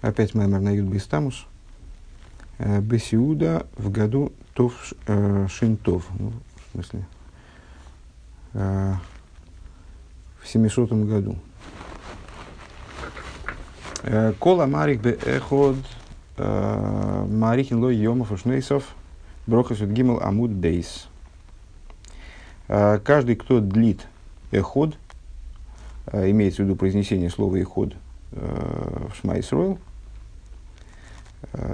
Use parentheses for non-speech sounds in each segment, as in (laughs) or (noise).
Опять Маймер на Юд Бестамус. Бесиуда в году Тов Шинтов. Ну, в смысле, в 700 году. Кола Марик бе эход Марихин лой Йомов Ушнейсов Брохасут Гимл Амуд Дейс. Каждый, кто длит эход, имеется в виду произнесение слова эход в Шмайсройл,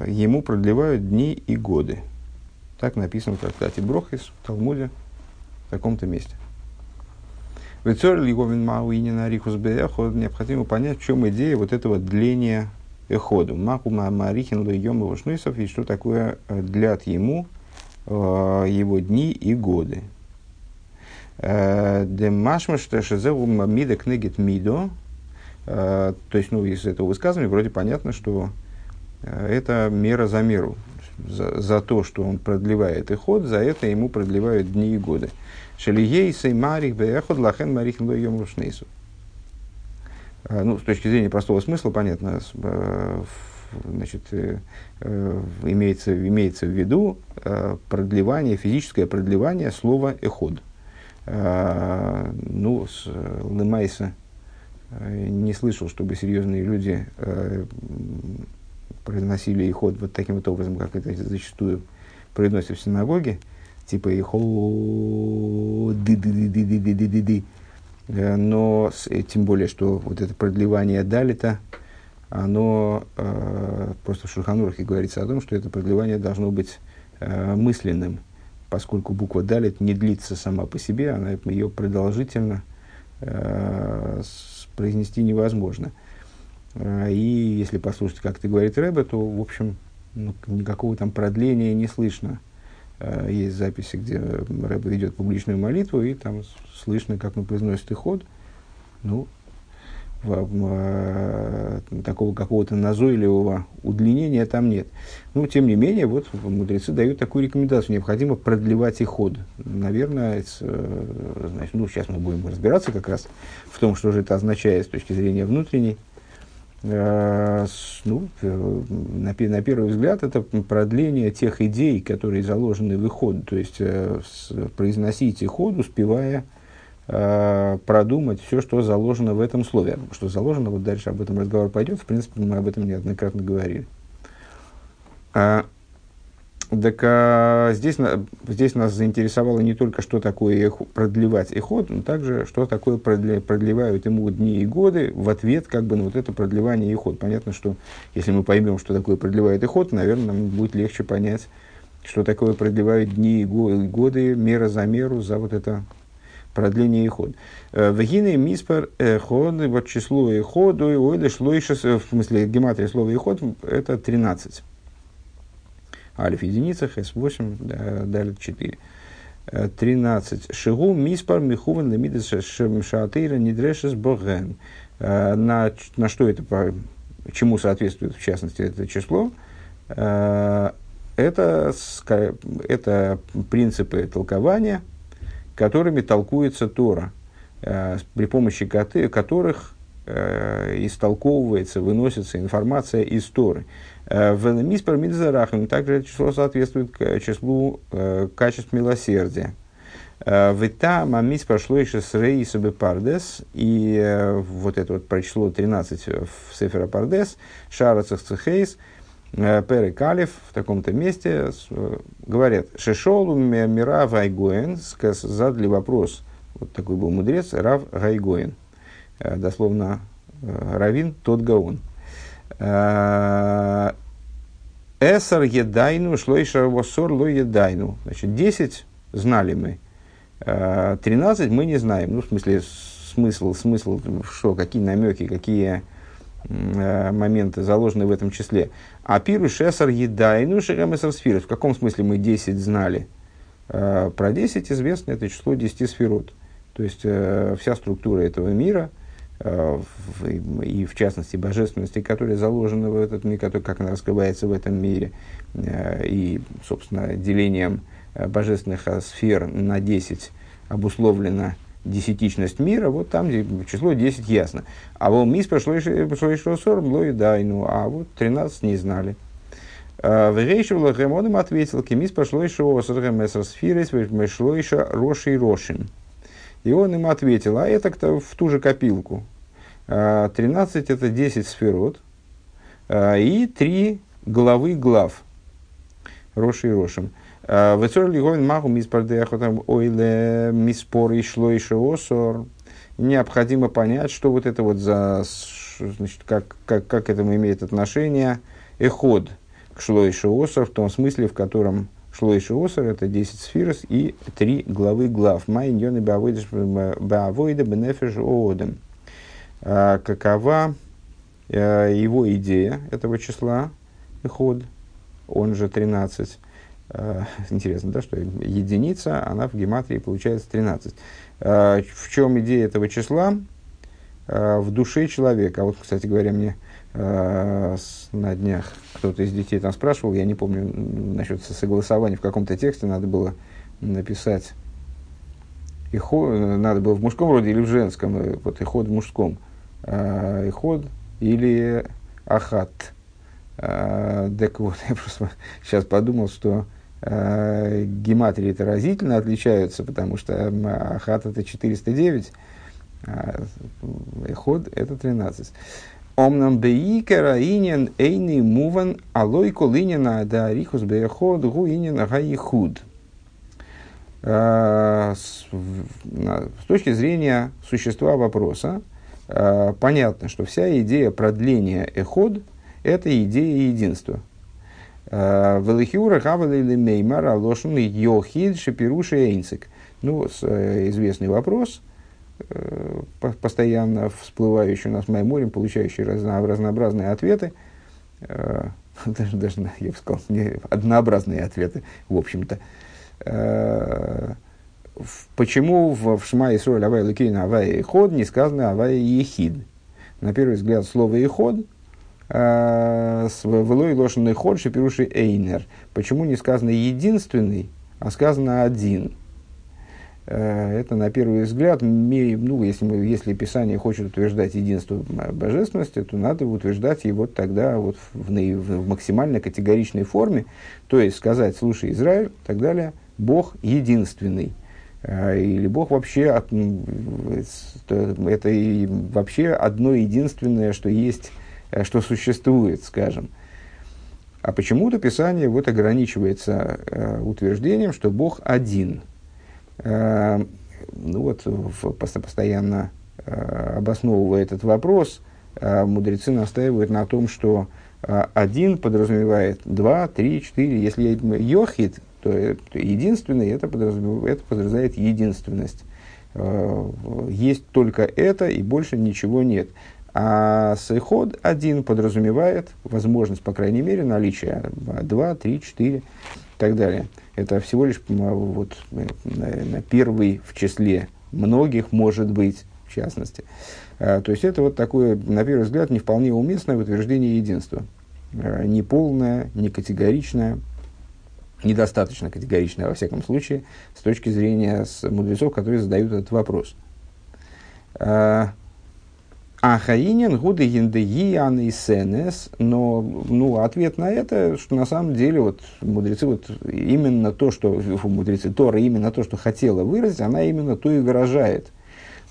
ему продлевают дни и годы. Так написано в трактате Брохис, в Талмуде, в таком-то месте. Вецор Лиговин Мауинина Рихус Беэход необходимо понять, в чем идея вот этого дления эходу. Маку Марихин Лойом его шнусов и что такое э, длят ему э, его дни и годы. Э, Демашма что шезеву мида книгит мидо. То есть, ну, из этого высказывания вроде понятно, что это мера за меру. За, за то, что он продлевает и ход, за это ему продлевают дни и годы. Шелией сей марих беехот лахен марихин лойом рушнейсу. Ну, с точки зрения простого смысла, понятно, э, значит, э, э, имеется, имеется в виду продлевание, физическое продлевание слова «эход». Ну, с Лемайса не слышал, чтобы серьезные люди произносили иход вот таким вот образом, как это зачастую произносят в синагоге, типа иходы, э, но э, тем более, что вот это продлевание далита, оно э, просто в Шульханурахе говорится о том, что это продлевание должно быть мысленным, поскольку буква далит не длится сама по себе, она ее продолжительно произнести невозможно. Э, и если послушать, как ты говорит Рэбе, то, в общем, ну, никакого там продления не слышно. Э, есть записи, где Рэб ведет публичную молитву, и там слышно, как он произносит и ход. Ну, такого какого-то назойливого удлинения там нет. Ну, тем не менее, вот мудрецы дают такую рекомендацию. Необходимо продлевать и. Наверное, это, значит, ну, сейчас мы будем разбираться как раз в том, что же это означает с точки зрения внутренней. Э, ну, э, на, на первый взгляд, это продление тех идей, которые заложены в иход, то есть э, произносить иход, успевая продумать все, что заложено в этом слове. Что заложено, вот дальше об этом разговор пойдет, в принципе, мы об этом неоднократно говорили. А, так а, здесь, здесь нас заинтересовало не только, что такое эхо, продлевать эход, но также, что такое продля, продлевают ему дни и годы в ответ как бы на вот это продлевание и ход. Понятно, что если мы поймем, что такое продлевает и ход, наверное, нам будет легче понять, что такое продлевают дни и годы, мера за меру, за вот это продление и ход. Э, Вагины миспар ход, вот число и ходу, или шло в смысле гематрия слова и ход, это 13 алиф единица, хес 8, далее 4. 13. Шигу миспар михуван лемидес шатыра нидрешес боген. Э, на, на что это, по, чему соответствует в частности это число? Э, это, это принципы толкования, которыми толкуется Тора, э, при помощи которых истолковывается, выносится информация из Торы. Э, в Миспар Мидзарахам также это число соответствует числу э, качеств милосердия. Э, Вита мамис прошло еще с Рейса Пардес, и вот это вот про число 13 в Сефера Пардес, Шарацах Цехейс, Пере Калиф в таком-то месте говорят, Шешолу Мира Вайгоен, задали вопрос, вот такой был мудрец, Рав Гайгоен, дословно Равин, тот Гаон. Эсар едайну, шлойша восор ло едайну. Значит, 10 знали мы, 13 мы не знаем. Ну, в смысле, смысл, смысл, что, какие намеки, какие моменты заложены в этом числе. А пиру шесар едайну шеремесар сфирот. В каком смысле мы 10 знали? Про 10 известно это число 10 сферот. То есть, вся структура этого мира – Э, и в частности божественности, которая заложена в этот мир, который, как она раскрывается в этом мире, э, и, собственно, делением э, божественных сфер на 10 обусловлено десятичность мира, вот там число 10 ясно. А вот мис пошло еще 40, было и дайну, а вот 13 не знали. В Рейшевло он им ответил, кемис пошло еще осоргем эсросфирис, пошло еще роши и рошин. И он им ответил, а это кто в ту же копилку. 13 а, это 10 сферот а, и 3 главы глав. Роши и рошим. Вецор лиговин маху миспардеяхотам ойле миспор и шло и осор. Необходимо понять, что вот это вот за, значит, как, как, как этому имеет отношение эход к шло и осор, в том смысле, в котором шло и осор это 10 сфирос и 3 главы глав. Майн йоны баавойда бенефеш оодем. Какова его идея этого числа, эход, он же 13, Э, (laughs) интересно, да, что единица, она в гематрии получается 13. Э, в чем идея этого числа? Э, в душе человека. А вот, кстати говоря, мне на днях кто-то из детей там спрашивал, я не помню насчет согласования, в каком-то тексте надо было написать иход, надо было в мужском роде или в женском, вот иход в мужском, иход или ахат. Так вот, я просто сейчас подумал, что э, гематрии это разительно отличаются, потому что Ахат это 409, а Эход это 13. Омнам бейкера инин эйни муван алой колинина да рихус бейход гу инин гаихуд. С точки зрения существа вопроса, э, понятно, что вся идея продления эход – это идея единства – Велихиура хавалили меймар алошен йохид шапируши эйнцик. Ну, э, известный вопрос, э, постоянно всплывающий у нас в майморем, получающий разно, разнообразные ответы. Э, (laughs) даже, даже, я бы сказал, не, однообразные ответы, в общем-то. Почему в, в Шма Исроль Авай Лукейна Авай Ход не сказано Авай Ехид? На первый взгляд, слово Еход Э, Велой лошадный ход шипируши эйнер. Почему не сказано единственный, а сказано один? Э, это на первый взгляд, ну, если, мы, если Писание хочет утверждать единство божественности, то надо утверждать его тогда вот в, в, в максимально категоричной форме, то есть сказать, слушай, Израиль, и так далее, Бог единственный. Э, или Бог вообще, это вообще одно единственное, что есть Э, что существует, скажем. А почему-то Писание вот ограничивается утверждением, что Бог один. Э, ну вот, постоянно э, обосновывая этот вопрос, э, мудрецы настаивают на том, что один подразумевает два, три, четыре. Если йохид, то, то единственный, это подразумевает, это подразумевает единственность. Есть только это, и больше ничего нет. А сейход один подразумевает возможность, по крайней мере, наличия 2, 3, 4 и так далее. Это всего лишь вот, на первый в числе многих может быть, в частности. А, то есть это вот такое, на первый взгляд, не вполне уместное утверждение единства. А, не полное, не категоричное, недостаточно категоричное, во всяком случае, с точки зрения мудрецов, которые задают этот вопрос. А, хаинин гуды гиндегиян и сенес, но ну, ответ на это, что на самом деле вот мудрецы вот именно то, что мудрецы Тора именно то, что хотела выразить, она именно то и выражает.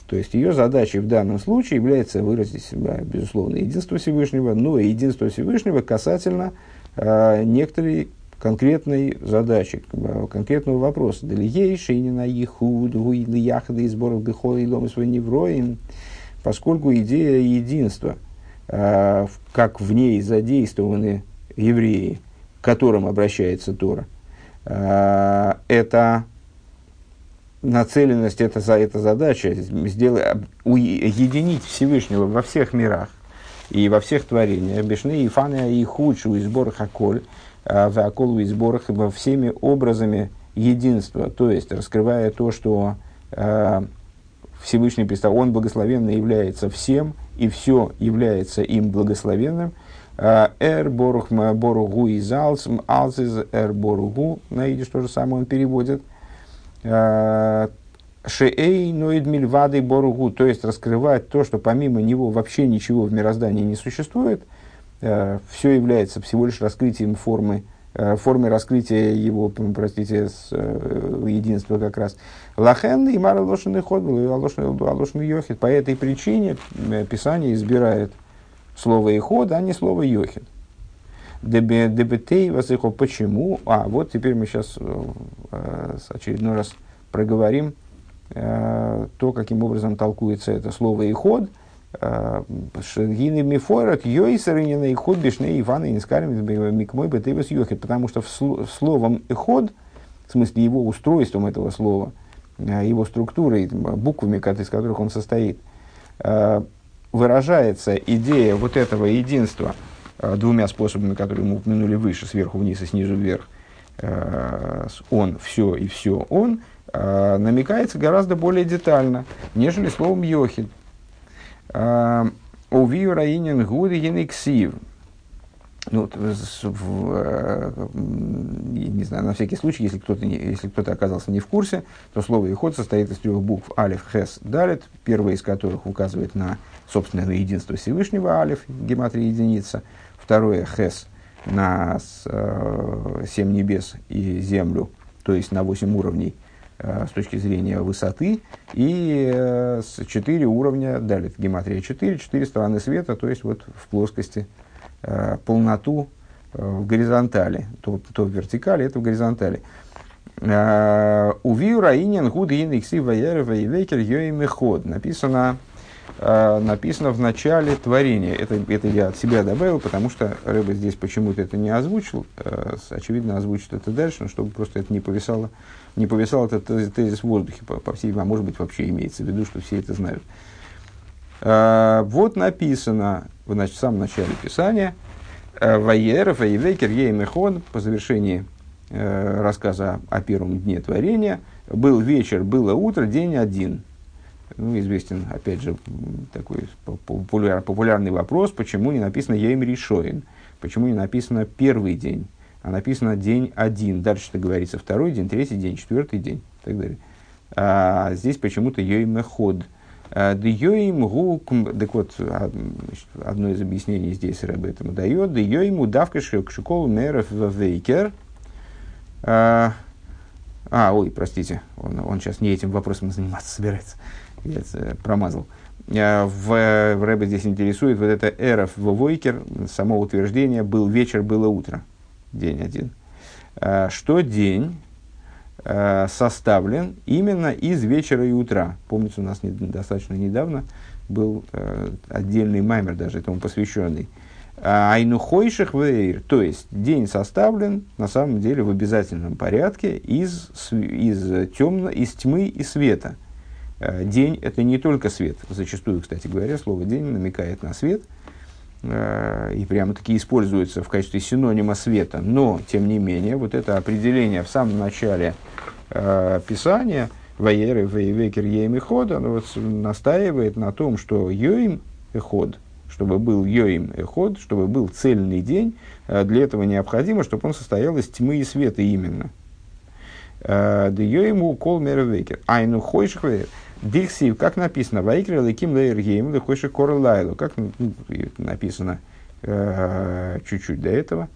То есть ее задачей в данном случае является выразить себя, безусловно, единство Всевышнего, но и единство Всевышнего касательно э, некоторой конкретной задачи, конкретного вопроса. Далее, шейнина ехуд, гуидли яхады, сборов бихол и лом свой невроин поскольку идея единства, э, как в ней задействованы евреи, к которым обращается Тора, э, это нацеленность, это, это задача сделать, единить Всевышнего во всех мирах и во всех творениях. Бешны и фаны и худшую из сборах аколь, э, в аколу из сборах всеми образами единства, то есть раскрывая то, что Всевышний представ, Он благословенный является всем, и все является им благословенным. А, эр борух боругу из алс, алс эр боругу, на идиш то же самое он переводит. А, Шеэй ноид мильвады боругу, то есть раскрывать то, что помимо него вообще ничего в мироздании не существует, э, все является всего лишь раскрытием формы, э, формы раскрытия его, простите, с, э, единства как раз. Лахен и Мара Лошин и Ход, Алошин Йохид. По этой причине э, Писание избирает слово Иход, а не слово Йохид. Дебетей Васыхо. Почему? А, вот теперь мы сейчас э, очередной раз проговорим то, каким образом толкуется это слово «иход». Э, Гины мифойрат йойсаринина иход бешне Ивана Инскарим микмой бетейвас йохид. Потому что в словом «иход», в смысле его устройством этого слова, э, его структурой, буквами, из которых он состоит, выражается идея вот этого единства двумя способами, которые мы упомянули выше, сверху вниз и снизу вверх. Он, все и все он – э, намекается гораздо более детально, нежели словом «йохид». А, Увию раинин гуды янексив. Ну, в, э, не знаю, на всякий случай, если кто-то, если кто-то оказался не в курсе, то слово «иход» состоит из трех букв. «алиф», «хес», «далит», первая из которых указывает на собственное единство Всевышнего, «алиф», гематрия единица, второе «хес», на э, семь небес и землю, то есть на восемь уровней, с точки зрения высоты, и э, с четыре уровня, далее гематрия 4, четыре стороны света, то есть вот в плоскости э, полноту в горизонтали, то, то в вертикали, это в горизонтали. Увию раинен гуд икси ваяры ваевекер йоимеход. Написано, написано в начале творения. Это, это я от себя добавил, потому что Рэба здесь почему-то это не озвучил. Очевидно, озвучит это дальше, но чтобы просто это не повисало не повисал этот тезис в воздухе, по, по всей, а может быть вообще имеется в виду, что все это знают. А, вот написано значит, в самом начале Писания, «Э, Ваеров, Ваевекер, Еймехон, по завершении э, рассказа о первом дне творения, был вечер, было утро, день один. Ну, известен, опять же, такой популяр, популярный вопрос, почему не написано Ейм Ришоин, почему не написано первый день а написано день один. Дальше это говорится второй день, третий день, четвертый день и так далее. А здесь почему-то йоим ход. Да йоим гу, так вот, а, одно из объяснений здесь об этом дает. Да йоим удавка шикол меров вейкер. А, а, ой, простите, он, он сейчас не этим вопросом заниматься собирается. Я это промазал. А, в, в Рэбе здесь интересует вот это эров в войкер, само утверждение «был вечер, было утро» день один, э, что день э, составлен именно из вечера и утра. Помните, у нас достаточно недавно был э, отдельный маймер даже этому посвященный. Айнухойших вейр, то есть день составлен на самом деле в обязательном порядке из, из, темно, из тьмы и света. День это не только свет. Зачастую, кстати говоря, слово день намекает на свет – Э, и прямо-таки используется в качестве синонима света. Но, тем не менее, вот это определение в самом начале э, Писания, Ваеры, Вейвекер, Ейм и Ход, оно вот настаивает на том, что Йоим и Ход, чтобы был Йоим и Ход, чтобы был цельный день, э, для этого необходимо, чтобы он состоял из тьмы и света именно. Э, да Йоим кол мервекер. Айну хойших вейер. Диксив, как написано, Вайкер Леким Лейргейм Лехойши Корылайлу, как ну, написано э, чуть-чуть до этого,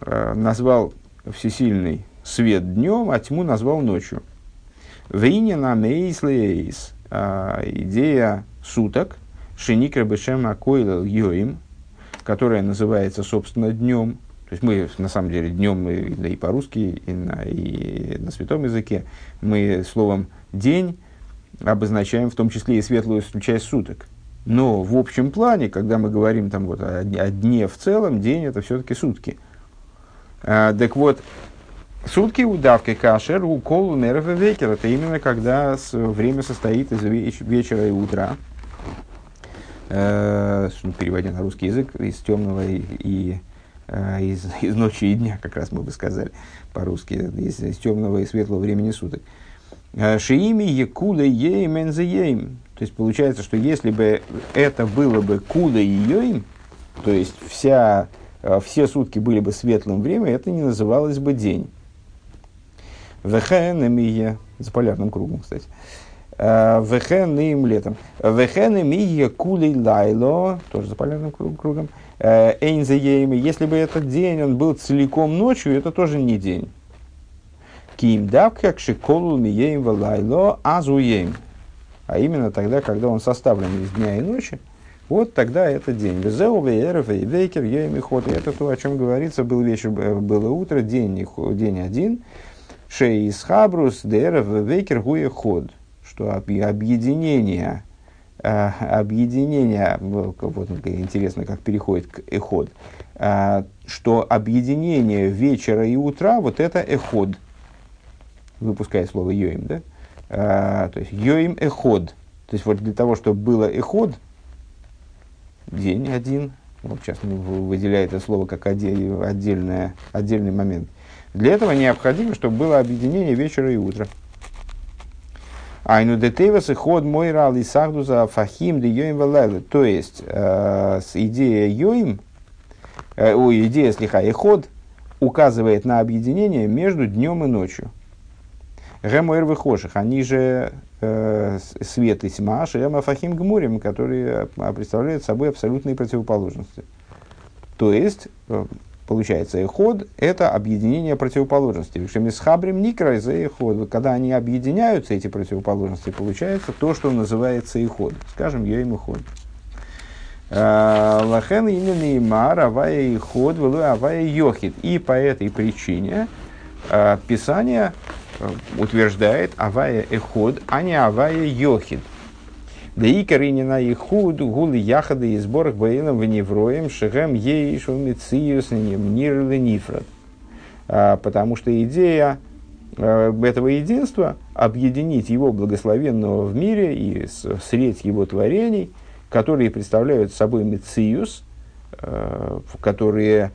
э, назвал всесильный свет днем, а тьму назвал ночью. Вейня на мейслейс, идея суток, Шиникра Бешем Акойл Йоим, которая называется, собственно, днем. То есть мы, на самом деле, днем, и, и по-русски, и на, и на святом языке, мы словом «день» обозначаем в том числе и светлую часть суток. Но в общем плане, когда мы говорим там, вот, о, о дне в целом, день это все-таки сутки. А, так вот, сутки удавки кашер у колу нерв и векер. Это именно когда с, время состоит из веч, вечера и утра. Э, переводя на русский язык, из темного и, и из, (laughs) из ночи и дня, как раз мы бы сказали по-русски, из, из темного и светлого времени суток. Э, Э, Шиими Якуда Ейм Ейм. То есть получается, что если бы это было бы Куда и Йоим, то есть вся, э, все сутки были бы светлым время, это не называлось бы день. Вехенемия, за полярным кругом, кстати. Вехен им летом. Вехен им и кулей лайло, тоже за полярным кругом. Эйнзееми, если бы этот день он был целиком ночью, это тоже не день. Ким дав как шиколу миеем валайло азуем. А именно тогда, когда он составлен из дня и ночи, вот тогда это день. Везеу вееров и вейкер еми ход. Это то, о чем говорится, был вечер, было утро, день, день один. Шей из хабрус дерев вейкер гуе ход. Что объединение Э, объединение, вот интересно, как переходит к эход, э, что объединение вечера и утра, вот это эход, выпуская слово йоим, да? Э, то есть йоим эход. То есть вот для того, чтобы было эход, день один, вот сейчас выделяет это слово как отдельное, отдельный момент. Для этого необходимо, чтобы было объединение вечера и утра. Айну детейвас и ход мой рал и сахдуза фахим де йоим валайлы. То есть, э, идея йоим, э, о, идея слиха и ход указывает на объединение между днем и ночью. Гемуэр выхоших, они же э, свет и тьма, шерема фахим гмурим, которые э, представляют собой абсолютные противоположности. То есть, Получается, эход – это объединение противоположностей. Шемисхабрим никра за эход. Когда они объединяются, эти противоположности, получается то, что называется эход. Скажем, я им эход. Лахен именно имар, авая иход, авая йохид. И по этой причине а, Писание а, утверждает авая эход, а не авая йохид. Да и каринина и худ гулы яхады и сборах баилам в невроем шехем ейшу мициюс нирли нифрат. А, потому что идея а, этого единства объединить его благословенного в мире и средь его творений, которые представляют собой мициюс, а, которые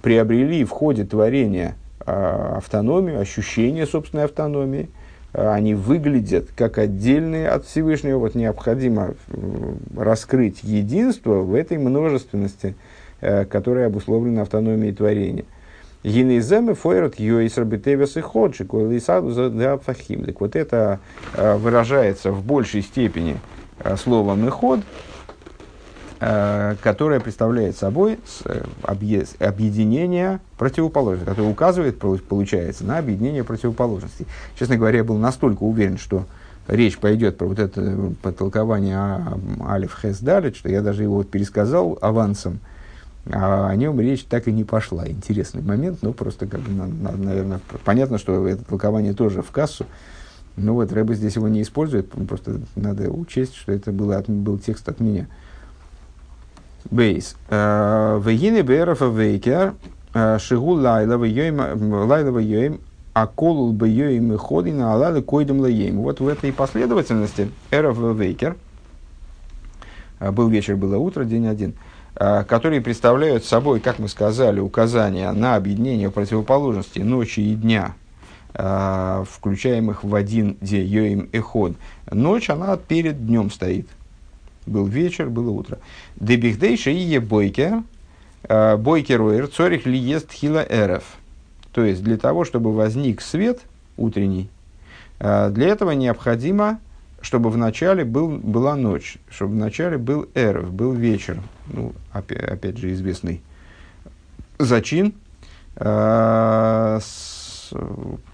приобрели в ходе творения автономию, ощущение собственной автономии – они выглядят как отдельные от Всевышнего. Вот необходимо э, раскрыть единство в этой множественности, э, которая обусловлена автономией творения. Гинеземы фойрат йойсер бетевес и ходжи, койлисаду за фахим. Так вот это выражается в большей степени словом «иход», Э, которая представляет собой э, объединение противоположностей, которое указывает, получается, на объединение противоположностей. Честно говоря, я был настолько уверен, что речь пойдет про вот это потолкование Алиф Хес Далит, что я даже его пересказал авансом, а о нем речь так и не пошла. Интересный момент, но просто, как бы, наверное, понятно, что это толкование тоже в кассу, но вот Рэба здесь его не использует, просто надо учесть, что это было от, был текст от меня. Бейс. Э, Вегины Берафа Вейкер, э, Шигу Лайла Йоим, а колул бы Йоим и Ходина Алада Койдем Лаем. Вот в этой последовательности Эров Вейкер, э, был вечер, было утро, день один, которые представляют собой, как мы сказали, указания на объединение противоположностей ночи и дня, включаемых в один день, Йоим и Ход. Ночь, она перед днем стоит. Был вечер, было утро. Дебихдейша и е бойкер, э, бойкеруэр, цорих ли ест хила эров. То есть, для того, чтобы возник свет утренний, э, для этого необходимо, чтобы вначале был, была ночь, чтобы вначале был эров, был вечер. Ну, опять, опять же, известный зачин. Э,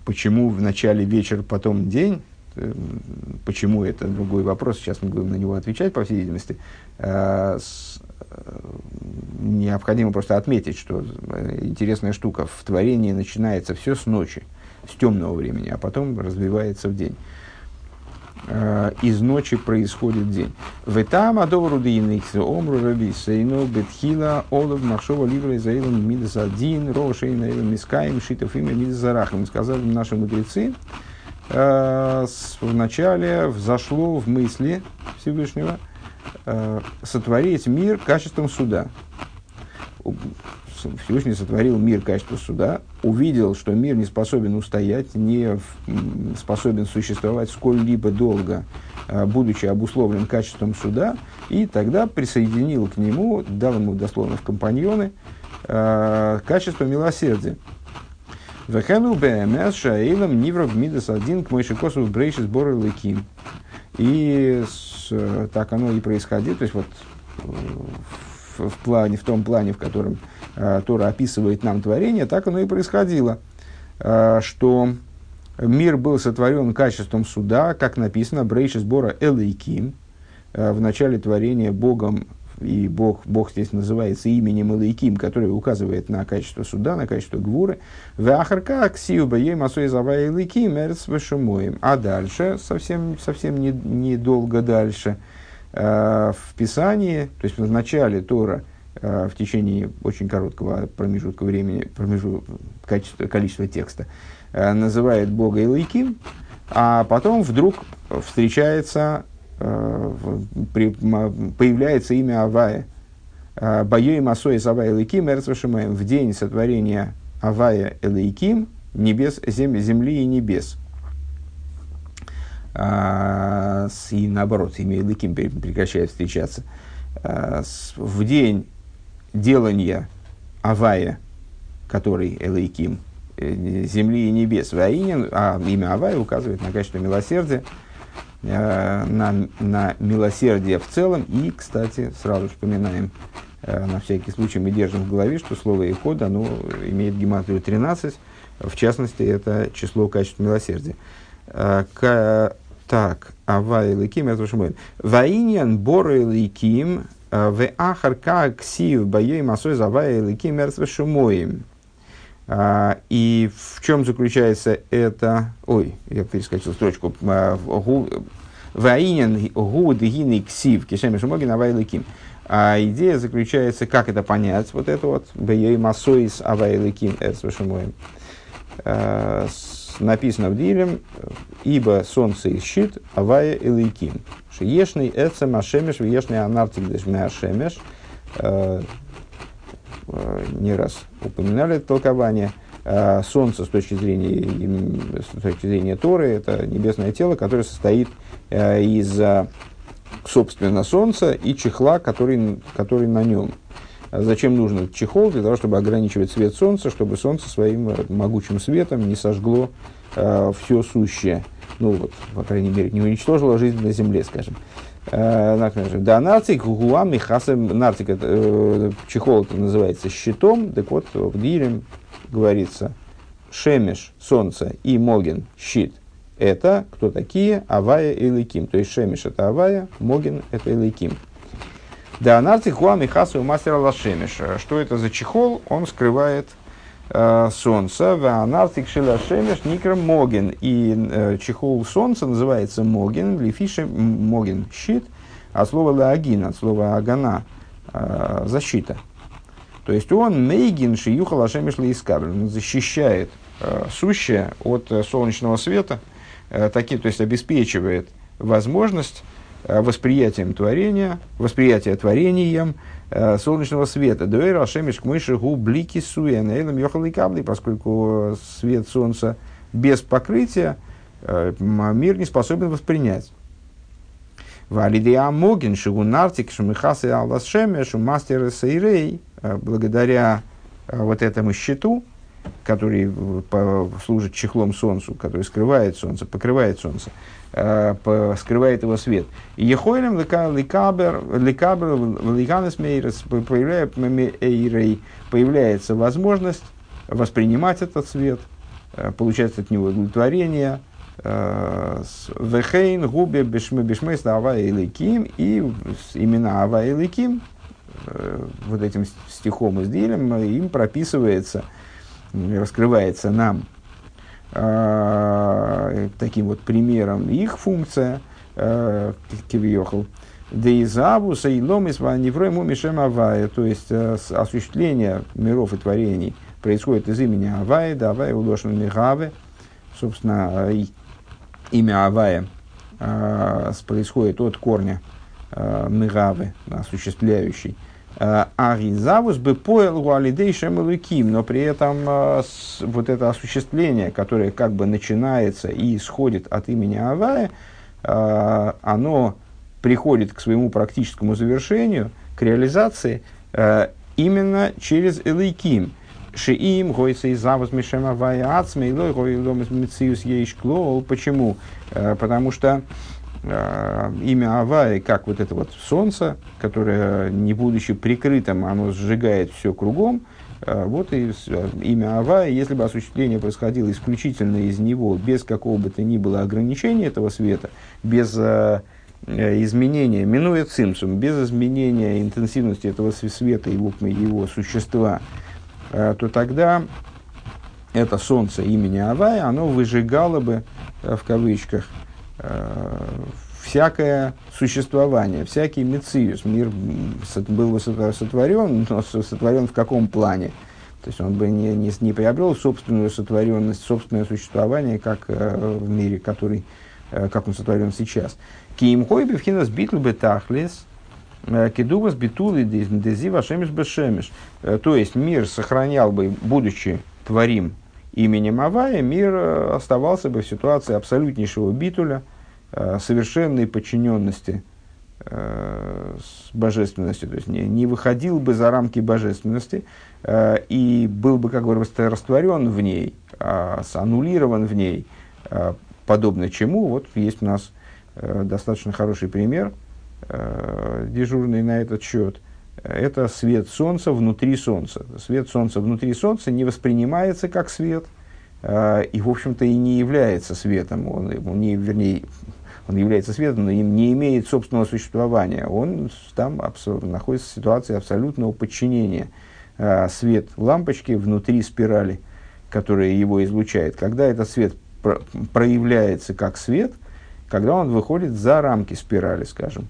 почему в начале вечер, потом день? Почему это другой вопрос, сейчас мы будем на него отвечать, по всей видимости. Э, э, необходимо просто отметить, что э, интересная штука, в творении начинается все с ночи, с темного времени, а потом развивается в день. Из ночи происходит день. В этом адовру дейнихсе омру раби сейну бетхила олов махшова ливра изаилом мидас один рошейна илом мискаем шитов имя мидас зарахом. Сказали наши мудрецы, э, вначале взошло в мысли Всевышнего э, сотворить мир качеством суда. Всевышний сотворил мир качеством суда, увидел, что мир не способен устоять, не способен существовать сколь-либо долго, э, будучи обусловлен качеством суда, и тогда присоединил к нему, дал ему дословно в компаньоны, э, качество милосердия. Вехену БМС Шаилом Нивров Мидас один к Мойшикосу Брейши сборы Леким. И с, так оно и происходило. То есть вот в, в, плане, в том плане, в котором э, Тора описывает нам творение, так оно и происходило. Э, что мир был сотворен качеством суда, как написано, Брейши сбора Элейким, э, в начале творения Богом, и Бог, Бог здесь называется именем Элейким, который указывает на качество суда, на качество гвуры. Вахарка ксию баей масой завай Элейким эрц А дальше, совсем, совсем недолго не, дальше, э, в Писании, то есть в начале Тора, э, в течение очень короткого промежутка времени, промежу, качество, количество текста, Э, называет Бога Илайким, а потом вдруг встречается, при, появляется имя Авая. Э, Боей Масой из Авая Илайким Эрцвашимаем в день сотворения Авая Илайким небес, зем, земли и небес. А, и наоборот, имя Илайким прекращает встречаться. А, с, в день делания Авая, который Элейким, Э, земли и небес. Ваинин, а имя Авай указывает на качество милосердия, э, на, на милосердие в целом. И, кстати, сразу вспоминаем, э, на всякий случай мы держим в голове, что слово «эход» оно имеет гематрию 13, в частности, это число качества милосердия. К, так, Авай Ликим, это Шумоин. Ваиньян Боры Ликим, в Ахарка Ксив Баей Масой Завай Ликим Эрцва Шумоим. А, и в чем заключается это... Ой, я перескочил строчку. А, Ваинен гуд гины ксив кишеми шумоги навайлыким. А идея заключается, как это понять, вот это вот, бейей масоис авайлыким эцвешумоем. А, написано в Дилем, ибо солнце и щит, авая и лейким. Шиешный эцем ашемеш, вешный анартик дешме ашемеш. Э, не раз упоминали это толкование. А солнце с точки зрения, с точки зрения Торы, это небесное тело, которое состоит э, из, собственно, Солнца и чехла, который, который на нем. А зачем нужен чехол? Для того, чтобы ограничивать свет Солнца, чтобы Солнце своим э, могучим светом не сожгло э, все сущее. Ну вот, по крайней мере, не уничтожило жизнь на Земле, скажем. Э, да, нарцик, гуам и хасем, нарцик, э, чехол это называется щитом, так вот в Дилем говорится шемеш, солнце, и моген, щит. Это кто такие? Авая и Лейким. То есть шемеш это Авая, моген это Лейким. Да, нарцик, гуам и хасу мастера лашемеш. Что это за чехол? Он скрывает Э, солнца, в анартик шемеш никр моген. И э, чехол солнца называется моген, лифише моген, щит, а слово лагин, от слова агана, э, защита. То есть он мейгин шиюха лашемеш лаискабель, он защищает сущее от солнечного света, таки, то есть обеспечивает возможность восприятием творения, восприятия творением, Э, солнечного света. Дуэр Ашемиш к мыши гу блики суя нейлам йохал поскольку свет солнца без покрытия э, мир не способен воспринять. Валидия Могин, Шигунартик, Шумихасы Аллас Шемеш, Мастер Сейрей, э, благодаря вот этому щиту, который служит чехлом солнцу, который скрывает солнце, покрывает солнце, э, скрывает его свет. И Ехойлем ликабер, ликанес мейрес, появляется возможность воспринимать этот свет, э, получать от него удовлетворение, э, Вехейн, Губе, Бешмейс, Ава и Ликим, и имена Ава и Ликим, вот этим стихом из Дилем, им прописывается – раскрывается нам э, таким вот примером их функция э, кивьехал. Деизавуса и ломис ваневройму мишем авая, то есть э, осуществление миров и творений происходит из имени Авая, да Авая Михаве, собственно, и, имя Авая э, происходит от корня э, Мигавы, осуществляющий, Э, Аризавус бы поел уалидей шемалуким, но при этом э, вот это осуществление, которое как бы начинается и исходит от имени Авая, э, оно приходит к своему практическому завершению, к реализации именно через Элейким. Шиим, гойса и завус мишем Авая ацме, илой гой ломис мициус ейш Почему? Потому что э, имя Авай, как вот это вот солнце, которое, не будучи прикрытым, оно сжигает все кругом, э, вот и имя Авай, если бы осуществление происходило исключительно из него, без какого бы то ни было ограничения этого света, без изменения, минуя цимсум, без изменения интенсивности этого света, его, его существа, то тогда это солнце имени Авай, оно выжигало бы, в кавычках, Э, всякое существование, всякий мециус, мир был бы сотворен, но сотворен в каком плане? То есть он бы не, не, не приобрел собственную сотворенность, собственное существование, как э, в мире, который, э, как он сотворен сейчас. Киимхой бифхинас битл бетахлис, э, кедувас битулы дези вашемиш бешемиш. Э, то есть мир сохранял бы, будучи творим именем Авая, мир оставался бы в ситуации абсолютнейшего битуля – Э, совершенной подчиненности э, с божественностью, то есть не, не выходил бы за рамки божественности э, и был бы, как говорится, растворен в ней, э, аннулирован в ней, э, подобно чему, вот есть у нас э, достаточно хороший пример, э, дежурный на этот счет, это свет Солнца внутри Солнца. Свет Солнца внутри Солнца не воспринимается как свет, э, и, в общем-то, и не является светом. Он, он не, вернее, он является светом, но им не имеет собственного существования. Он там находится в ситуации абсолютного подчинения. А, свет лампочки внутри спирали, которая его излучает. Когда этот свет про- проявляется как свет, когда он выходит за рамки спирали, скажем,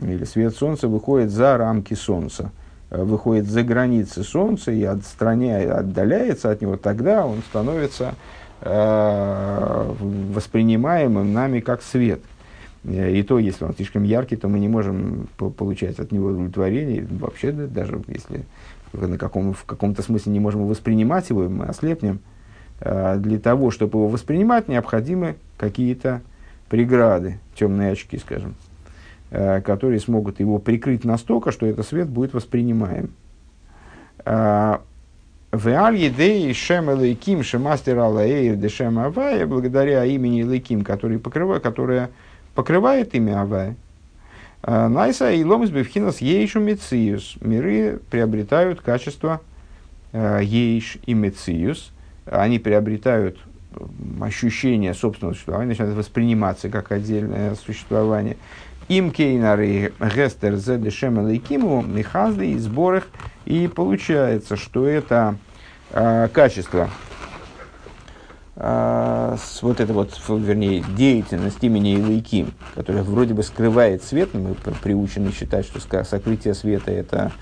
или свет Солнца выходит за рамки Солнца, э, выходит за границы Солнца и отстраняет, отдаляется от него, тогда он становится Э, воспринимаемым нами как свет. Э, и то, если он слишком яркий, то мы не можем получать от него удовлетворение. Вообще, да, даже если на каком, в каком-то смысле не можем воспринимать его, мы ослепнем. Э, для того, чтобы его воспринимать, необходимы какие-то преграды, темные очки, скажем, которые смогут его прикрыть настолько, что этот свет будет воспринимаем. В едей шем элейким шемастер алаэйр дешем авая, благодаря имени элейким, который покрывает, которое покрывает имя авая. А, Найса и ломис бевхинас ейшу мециус. Миры приобретают качество а, ейш и мециус. Они приобретают ощущение собственного существования, начинают восприниматься как отдельное существование. Им кейнары гестер зе дешем лейкиму михазли и сборах. И получается, что это э, качество, э, вот это вот, вернее, деятельность имени Илайким, которая вроде бы скрывает свет, мы приучены считать, что сокрытие света это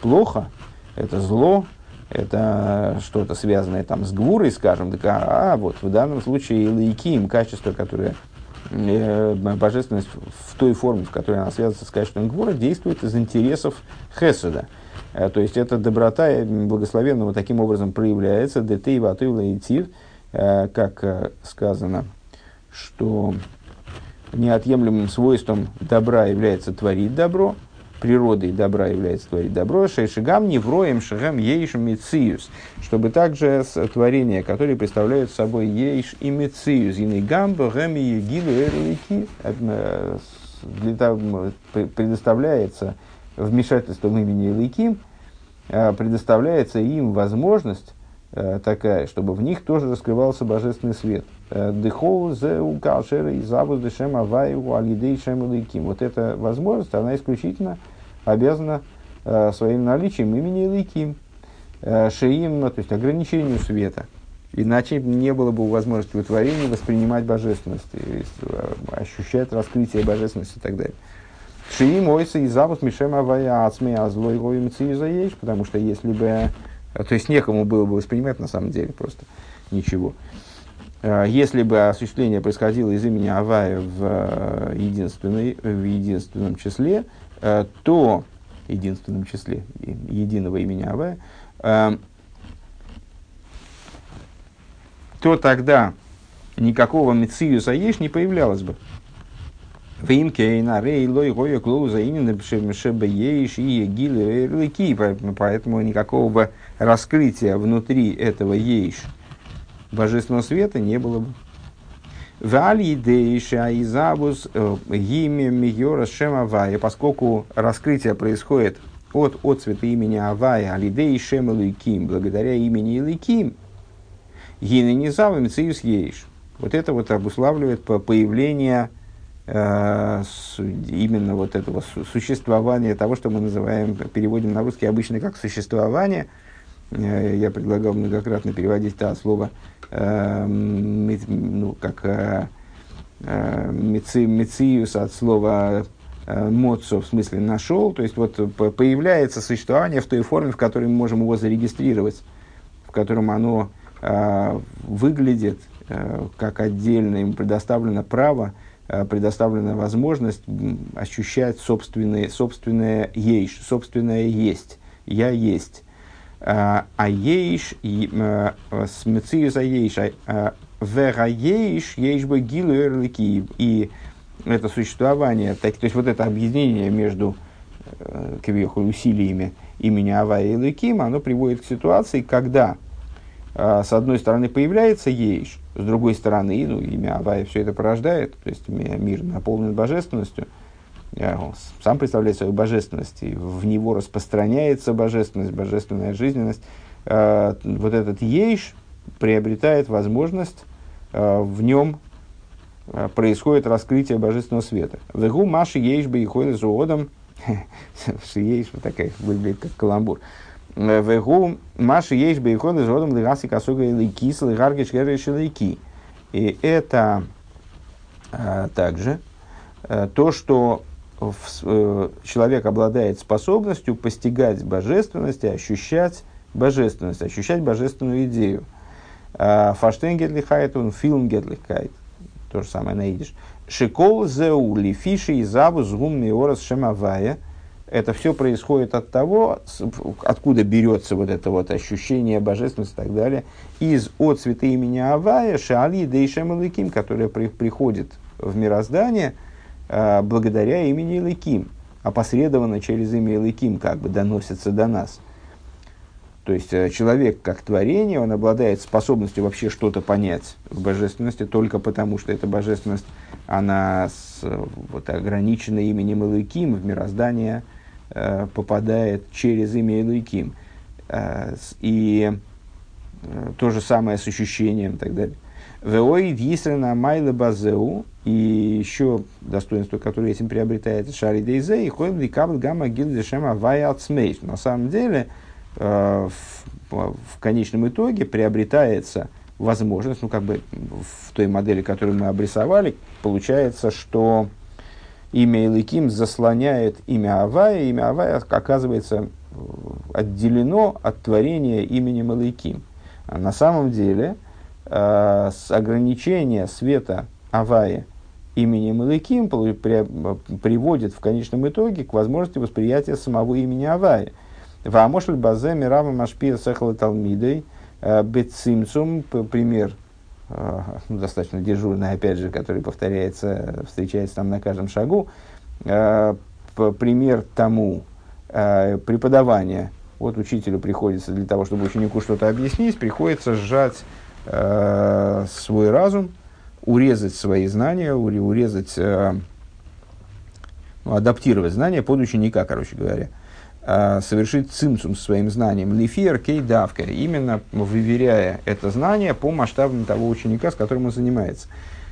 плохо, это зло, это что-то связанное там с гвурой, скажем, так, а, а вот в данном случае Илайким, качество, которое Э, божественность в той форме, в которой она связана с качеством Гвора, действует из интересов Хеседа. Э, то есть, эта доброта благословенного таким образом проявляется, детей ватуила и э, как сказано, что неотъемлемым свойством добра является творить добро, природой добра является творить добро, шейшигам невроем шагам ейшем мециус, чтобы также творения, которые представляют собой ейш и мециус, ины гамбо, гэми, егилу, эрлики, э, предоставляется вмешательством имени Илыким, э, предоставляется им возможность э, такая, чтобы в них тоже раскрывался божественный свет. Дыхол зе укалшера и завуз дешем аваю алидей шем Вот эта возможность, она исключительно обязана э, своим наличием имени Лейким, э, шеим, ну, то есть ограничению света. Иначе не было бы возможности в воспринимать божественность, и, э, ощущать раскрытие божественности и так далее. Шиим ойса и запуск мишем авая ацме азлой гоем заешь, потому что если бы, э, то есть некому было бы воспринимать на самом деле просто ничего. Э, если бы осуществление происходило из имени Авая в, единственной, в единственном числе, Э, то единственном числе единого имени Авая, э, то тогда никакого Мециуса Еш не появлялось бы. Поэтому никакого раскрытия внутри этого ейш божественного света не было бы. Изабус гиме мигера шемавая, поскольку раскрытие происходит от отцвета имени Авая, алидей шем Илыким, благодаря имени Илыким, гины низавы мциюс ейш. Вот это вот обуславливает появление э, именно вот этого существования, того, что мы называем, переводим на русский обычно как существование. Э, я предлагал многократно переводить это слово э, ну, как э, э, мециус от слова э, моцо, в смысле нашел, то есть вот появляется существование в той форме, в которой мы можем его зарегистрировать, в котором оно выглядит как отдельно, ему предоставлено право, предоставлена возможность ощущать собственное, собственное ейш, собственное есть, я есть. А, а ейш, э, с мециус а ейш, а, вера ейш, ейш бы гилу и это существование, так, то есть вот это объединение между э, квеху усилиями имени Авая и Лыким, оно приводит к ситуации, когда э, с одной стороны появляется Ейш, с другой стороны, ну, имя Авая все это порождает, то есть мир наполнен божественностью, э, он сам представляет свою божественность, и в него распространяется божественность, божественная жизненность. Э, вот этот Ейш приобретает возможность э, в нем Э, происходит раскрытие божественного света. Вегу маши ейш ходит зоодом. (laughs) Ейш вот такая выглядит как каламбур. Э, Вегу маши ейш ходит зоодом лигаси косога и лейкис лигаргиш гереш лейки. И это а, также а, то, что человек обладает способностью постигать божественность ощущать божественность, ощущать божественную идею. Фаштен гетлихайт, он фильм гетлихайт то же самое найдешь. Шикол зеу лифиши и заву згум миорас шемавая. Это все происходит от того, откуда берется вот это вот ощущение божественности и так далее, из от цвета имени Авая, Шали Дейшем Илыким, которое при, приходит в мироздание э, благодаря имени Илыким, опосредованно через имя Илыким как бы доносится до нас. То есть э, человек как творение, он обладает способностью вообще что-то понять в божественности только потому, что эта божественность, она с, вот, ограничена именем Илыким, в мироздание э, попадает через имя Илыким. Э, и э, то же самое с ощущением и так далее. Веоид Йисрена Майла Базеу, и еще достоинство, которое этим приобретается, Шари Дейзе, и Хойд Кабл Гамма Гилдешема Вай На самом деле, Э, в, в конечном итоге приобретается возможность, ну как бы в той модели, которую мы обрисовали, получается, что имя Илыким заслоняет имя Авая, имя Авая оказывается э, отделено от творения именем Илыким. А на самом деле э, с ограничения света Авая именем Илыким при, при, приводит в конечном итоге к возможности восприятия самого имени Авая – Вамошль базе мирава машпия сехала талмидой э, бецимцум, пример э, ну, достаточно дежурный, опять же, который повторяется, встречается там на каждом шагу, э, пример тому преподавания. Вот учителю приходится для того, чтобы ученику что-то объяснить, приходится сжать свой разум, урезать свои знания, урезать, ну, адаптировать знания под ученика, короче говоря. А, совершить цимцум своим знанием, лифер кейдавка, именно выверяя это знание по масштабам того ученика, с которым он занимается.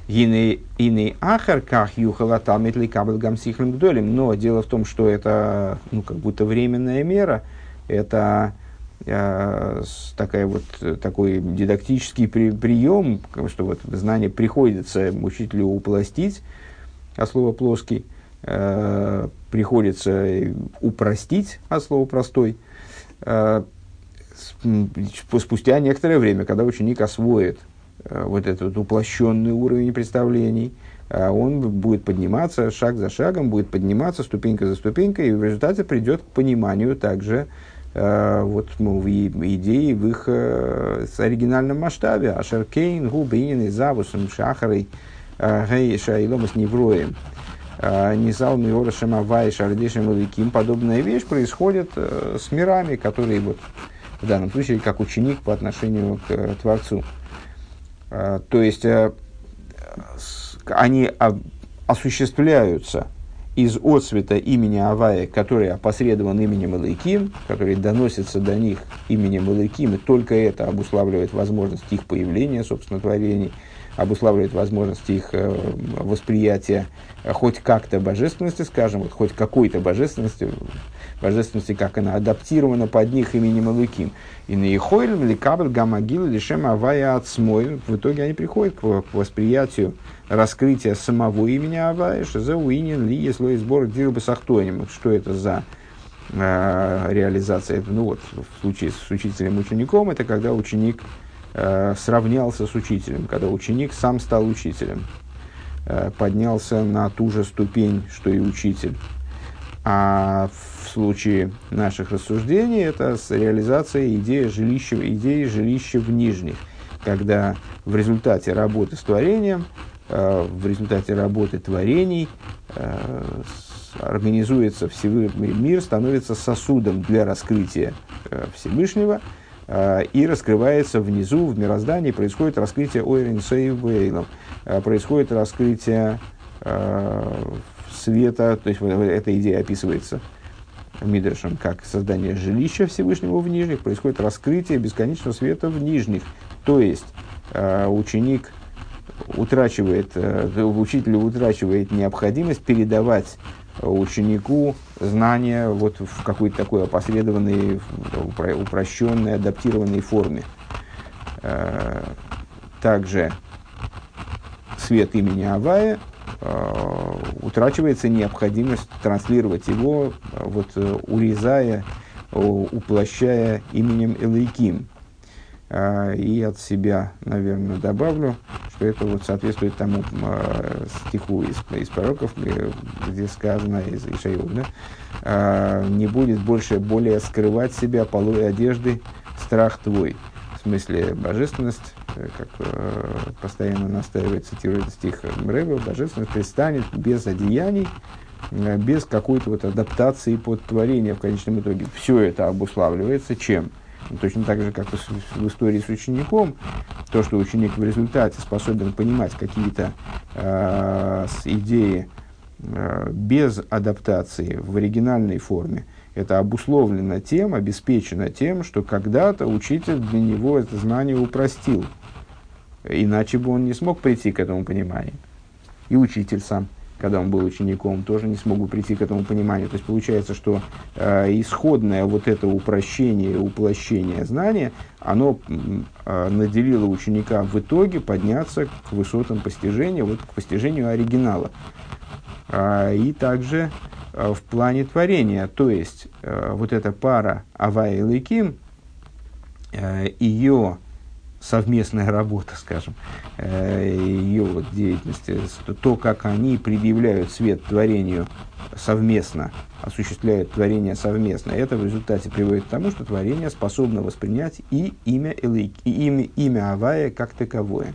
Иный ахар ках юхала метли кабель гамсихлем гдолем. Но дело в том, что это ну, как будто временная мера, это э, такая вот, такой дидактический при, прием, что вот знание приходится учителю упластить, а слово плоский, э, приходится упростить от слова простой. Э, спустя некоторое время, когда ученик освоит э, вот этот уплощенный уровень представлений, э, он будет подниматься шаг за шагом, будет подниматься ступенька за ступенькой, и в результате придет к пониманию также вот, ну, в идеи в их э, с оригинальном масштабе. Ашеркейн, Губинин, Завусом, Шахарой, Гей, Шайлом с Невроем. А, Низал Миора Шамавай Шардишем Великим. Подобная вещь происходит э, с мирами, которые вот, в данном случае как ученик по отношению к э, Творцу. А, то есть, э, они осуществляются из отцвета имени Авая, который опосредован именем Элайким, который доносится до них именем Элайким, и только это обуславливает возможность их появления, собственно, творений, обуславливает возможность их э, восприятия хоть как-то божественности, скажем, хоть какой-то божественности, божественности, как она адаптирована под них именем Элуким. И на Ихойлем, Ликабель, Гамагил, Лишем, Авая, Ацмой. В итоге они приходят к, восприятию раскрытия самого имени Авая, Шиза Уинин, Ли, Слой сбор, Дирба Сахтоним. Что это за э, реализация? Ну вот, в случае с учителем-учеником, это когда ученик э, сравнялся с учителем, когда ученик сам стал учителем, э, поднялся на ту же ступень, что и учитель. А в случае наших рассуждений это реализация идеи жилища, идеи жилища в нижних, когда в результате работы с творением, э, в результате работы творений э, организуется Всевышний мир, становится сосудом для раскрытия э, Всевышнего, и раскрывается внизу, в мироздании, происходит раскрытие Ойрен Сейв происходит раскрытие света, то есть вот эта идея описывается Мидрашем как создание жилища Всевышнего в нижних, происходит раскрытие бесконечного света в нижних. То есть э, ученик утрачивает, э, учитель утрачивает необходимость передавать ученику знания вот в какой-то такой опосредованной, упрощенной, адаптированной форме. Э, также свет имени Авая утрачивается необходимость транслировать его, э, вот, э, урезая, уплощая именем Элейким. И от себя, наверное, добавлю, что это вот соответствует тому стиху из, из пророков, где сказано из Ишаев, да? не будет больше более скрывать себя полой одежды страх твой. Смысле божественность Э, как э, постоянно настаивает, цитирует стих Рэба, божественность пристанет без одеяний, э, без какой-то вот адаптации под творение в конечном итоге. Все это обуславливается чем? Ну, точно так же, как в истории с учеником, то, что ученик в результате способен понимать какие-то э, идеи э, без адаптации в оригинальной форме, это обусловлено тем, обеспечено тем, что когда-то учитель для него это знание упростил. Иначе бы он не смог прийти к этому пониманию. И учитель сам, когда он был учеником, тоже не смог бы прийти к этому пониманию. То есть получается, что э, исходное вот это упрощение, уплощение знания, оно э, наделило ученика в итоге подняться к высотам постижения, вот к постижению оригинала. Э, и также в плане творения, то есть э, вот эта пара Авай и Лейким, э, ее совместная работа, скажем, э, ее вот деятельности, то, как они предъявляют свет творению совместно, осуществляют творение совместно, это в результате приводит к тому, что творение способно воспринять и имя, Элейк, и имя, имя Авая как таковое.